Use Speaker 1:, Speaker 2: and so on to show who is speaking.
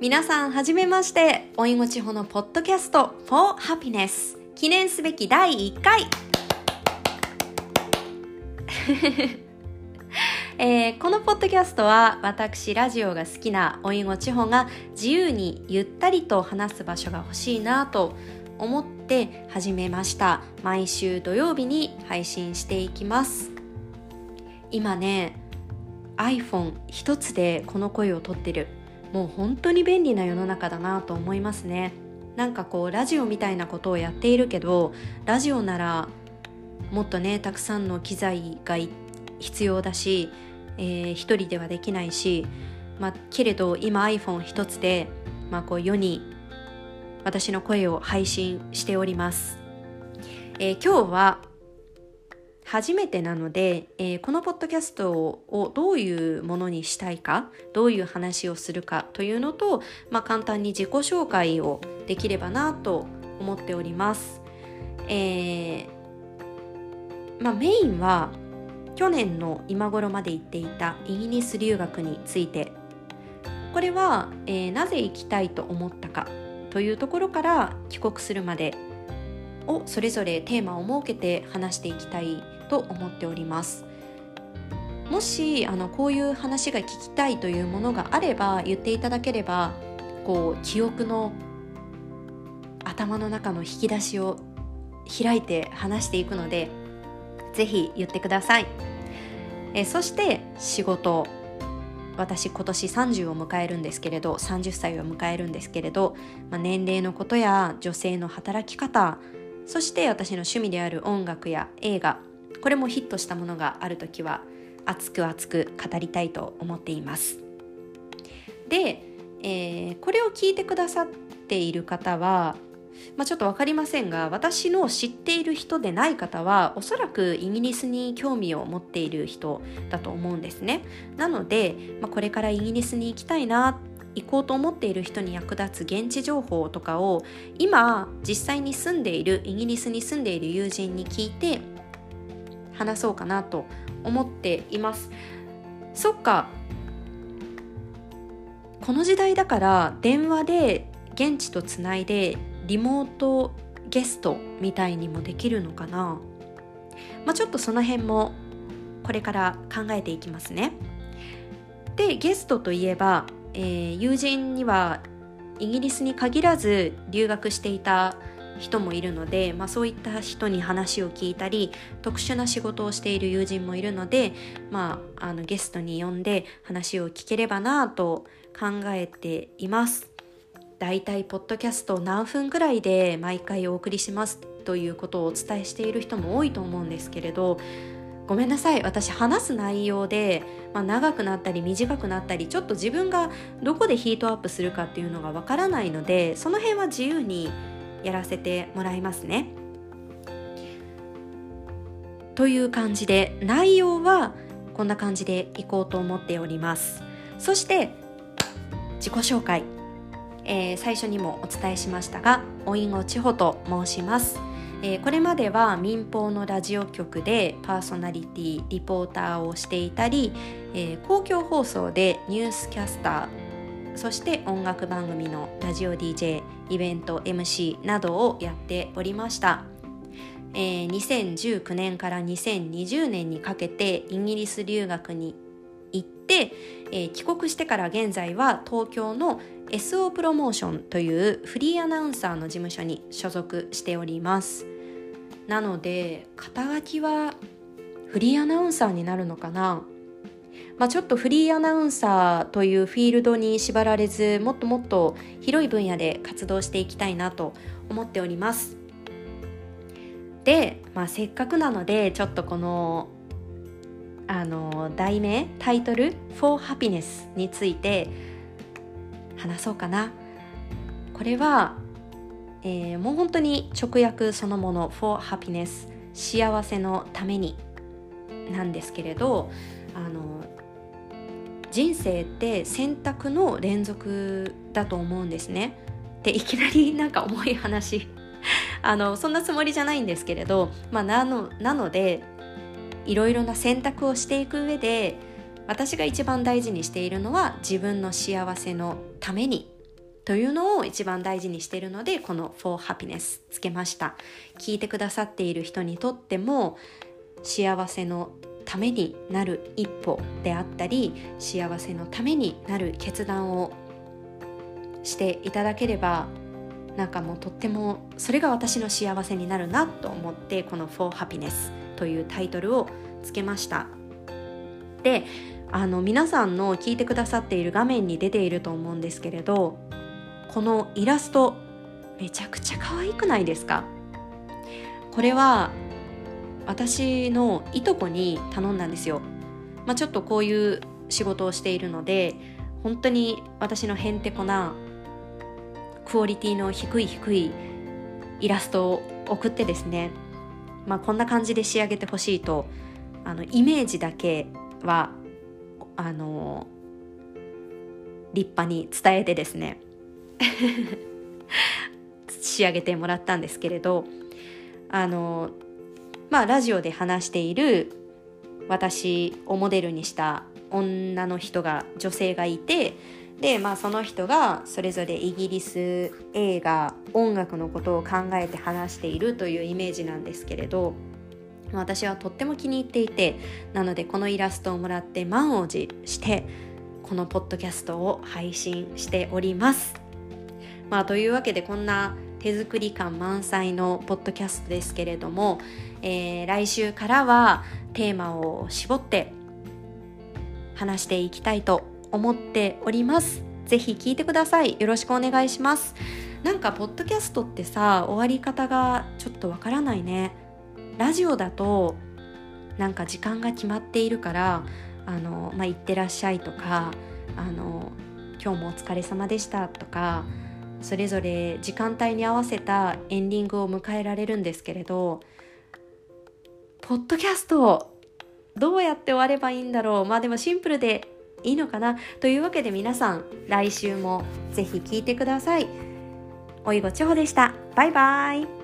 Speaker 1: 皆さんはじめまして。おいごちほのポッドキャスト For Happiness 記念すべき第1回。えー、このポッドキャストは私ラジオが好きなおいごちほが自由にゆったりと話す場所が欲しいなと思って始めました。毎週土曜日に配信していきます。今ね iPhone 一つでこの声をとってる。もう本当に便利な世の中だなと思いますね。なんかこうラジオみたいなことをやっているけどラジオならもっとねたくさんの機材が必要だし、えー、一人ではできないし、まあ、けれど今 iPhone 一つで、まあ、こう世に私の声を配信しております、えー、今日は初めてなので、えー、このポッドキャストをどういうものにしたいかどういう話をするかというのと、まあ、簡単に自己紹介をできればなと思っております。えーまあ、メインは去年の今頃まで行っていたイギリス留学についてこれは、えー、なぜ行きたいと思ったかというところから帰国するまでをそれぞれテーマを設けて話していきたいと思っております。もしあのこういう話が聞きたいというものがあれば言っていただければこう記憶の頭の中の引き出しを開いて話していくのでぜひ言ってください。えそして仕事。私今年30を迎えるんですけれど30歳を迎えるんですけれど、まあ、年齢のことや女性の働き方そして私の趣味である音楽や映画これもヒットしたものがある時は熱く熱く語りたいと思っています。で、えー、これを聞いてくださっている方は、まあ、ちょっと分かりませんが私の知っている人でない方はおそらくイギリスに興味を持っている人だと思うんですね。なので、まあ、これからイギリスに行きたいな行こうと思っている人に役立つ現地情報とかを今実際に住んでいるイギリスに住んでいる友人に聞いて話そうかなと思っています。そっか。この時代だから電話で現地とつないでリモートゲストみたいにもできるのかな、まあ、ちょっとその辺もこれから考えていきますね。でゲストといえば、えー、友人にはイギリスに限らず留学していた人もいるので、まあ、そういった人に話を聞いたり特殊な仕事をしている友人もいるので、まあ、あのゲストに呼んで話を聞ければなと考えています。だいたいポッドキャスト何分ぐらいで毎回お送りしますということをお伝えしている人も多いと思うんですけれどごめんなさい私話す内容で、まあ、長くなったり短くなったりちょっと自分がどこでヒートアップするかっていうのがわからないのでその辺は自由にやらせてもらいますね。という感じで内容はこんな感じでいこうと思っております。そして自己紹介、えー、最初にもお伝えしましたがおいんごちほと申します。えー、これまでは民放のラジオ局でパーソナリティリポーターをしていたり、えー、公共放送でニュースキャスターそして音楽番組のラジオ DJ イベント MC などをやっておりました、えー、2019年から2020年にかけてイギリス留学に行って、えー、帰国してから現在は東京の SO プロモーションというフリーアナウンサーの事務所に所属しております。なので肩書きはフリーアナウンサーになるのかな？まあ、ちょっとフリーアナウンサーというフィールドに縛られずもっともっと広い分野で活動していきたいなと思っております。で、まあ、せっかくなのでちょっとこのあの題名タイトル「For Happiness」について話そうかなこれは、えー、もう本当に直訳そのもの「For Happiness」幸せのためになんですけれどあの人生って選択の連続だと思うんですね。でいきなり なんか重い話あのそんなつもりじゃないんですけれど、まあ、なのなのでいろいろな選択をしていく上で私が一番大事にしているのは自分の幸せのためにというのを一番大事にしているのでこの For Happiness つけました。聞いてくださっている人にとっても幸せのためになる一歩であったり幸せのためになる決断をしていただければなんかもうとってもそれが私の幸せになるなと思ってこの「For Happiness」というタイトルをつけました。であの皆さんの聞いてくださっている画面に出ていると思うんですけれどこのイラストめちゃくちゃ可愛くないですか？これは私のいとこに頼んだんですよ、まあ、ちょっとこういう仕事をしているので本当に私のへんてこなクオリティの低い低いイラストを送ってですね、まあ、こんな感じで仕上げてほしいとあのイメージだけはあの立派に伝えてですね 仕上げてもらったんですけれどあのまあラジオで話している私をモデルにした女の人が女性がいてでまあその人がそれぞれイギリス映画音楽のことを考えて話しているというイメージなんですけれど私はとっても気に入っていてなのでこのイラストをもらって満を持してこのポッドキャストを配信しております。まあ、というわけでこんな手作り感満載のポッドキャストですけれども、えー、来週からはテーマを絞って話していきたいと思っております。ぜひ聞いてください。よろしくお願いします。なんかポッドキャストってさ終わり方がちょっとわからないね。ラジオだとなんか時間が決まっているからあのまあ、行ってらっしゃいとかあの今日もお疲れ様でしたとかそれぞれ時間帯に合わせたエンディングを迎えられるんですけれどポッドキャストどうやって終わればいいんだろう。まあでもシンプルでいいのかな？というわけで皆さん来週もぜひ聞いてください。おいごちほでした。バイバイ。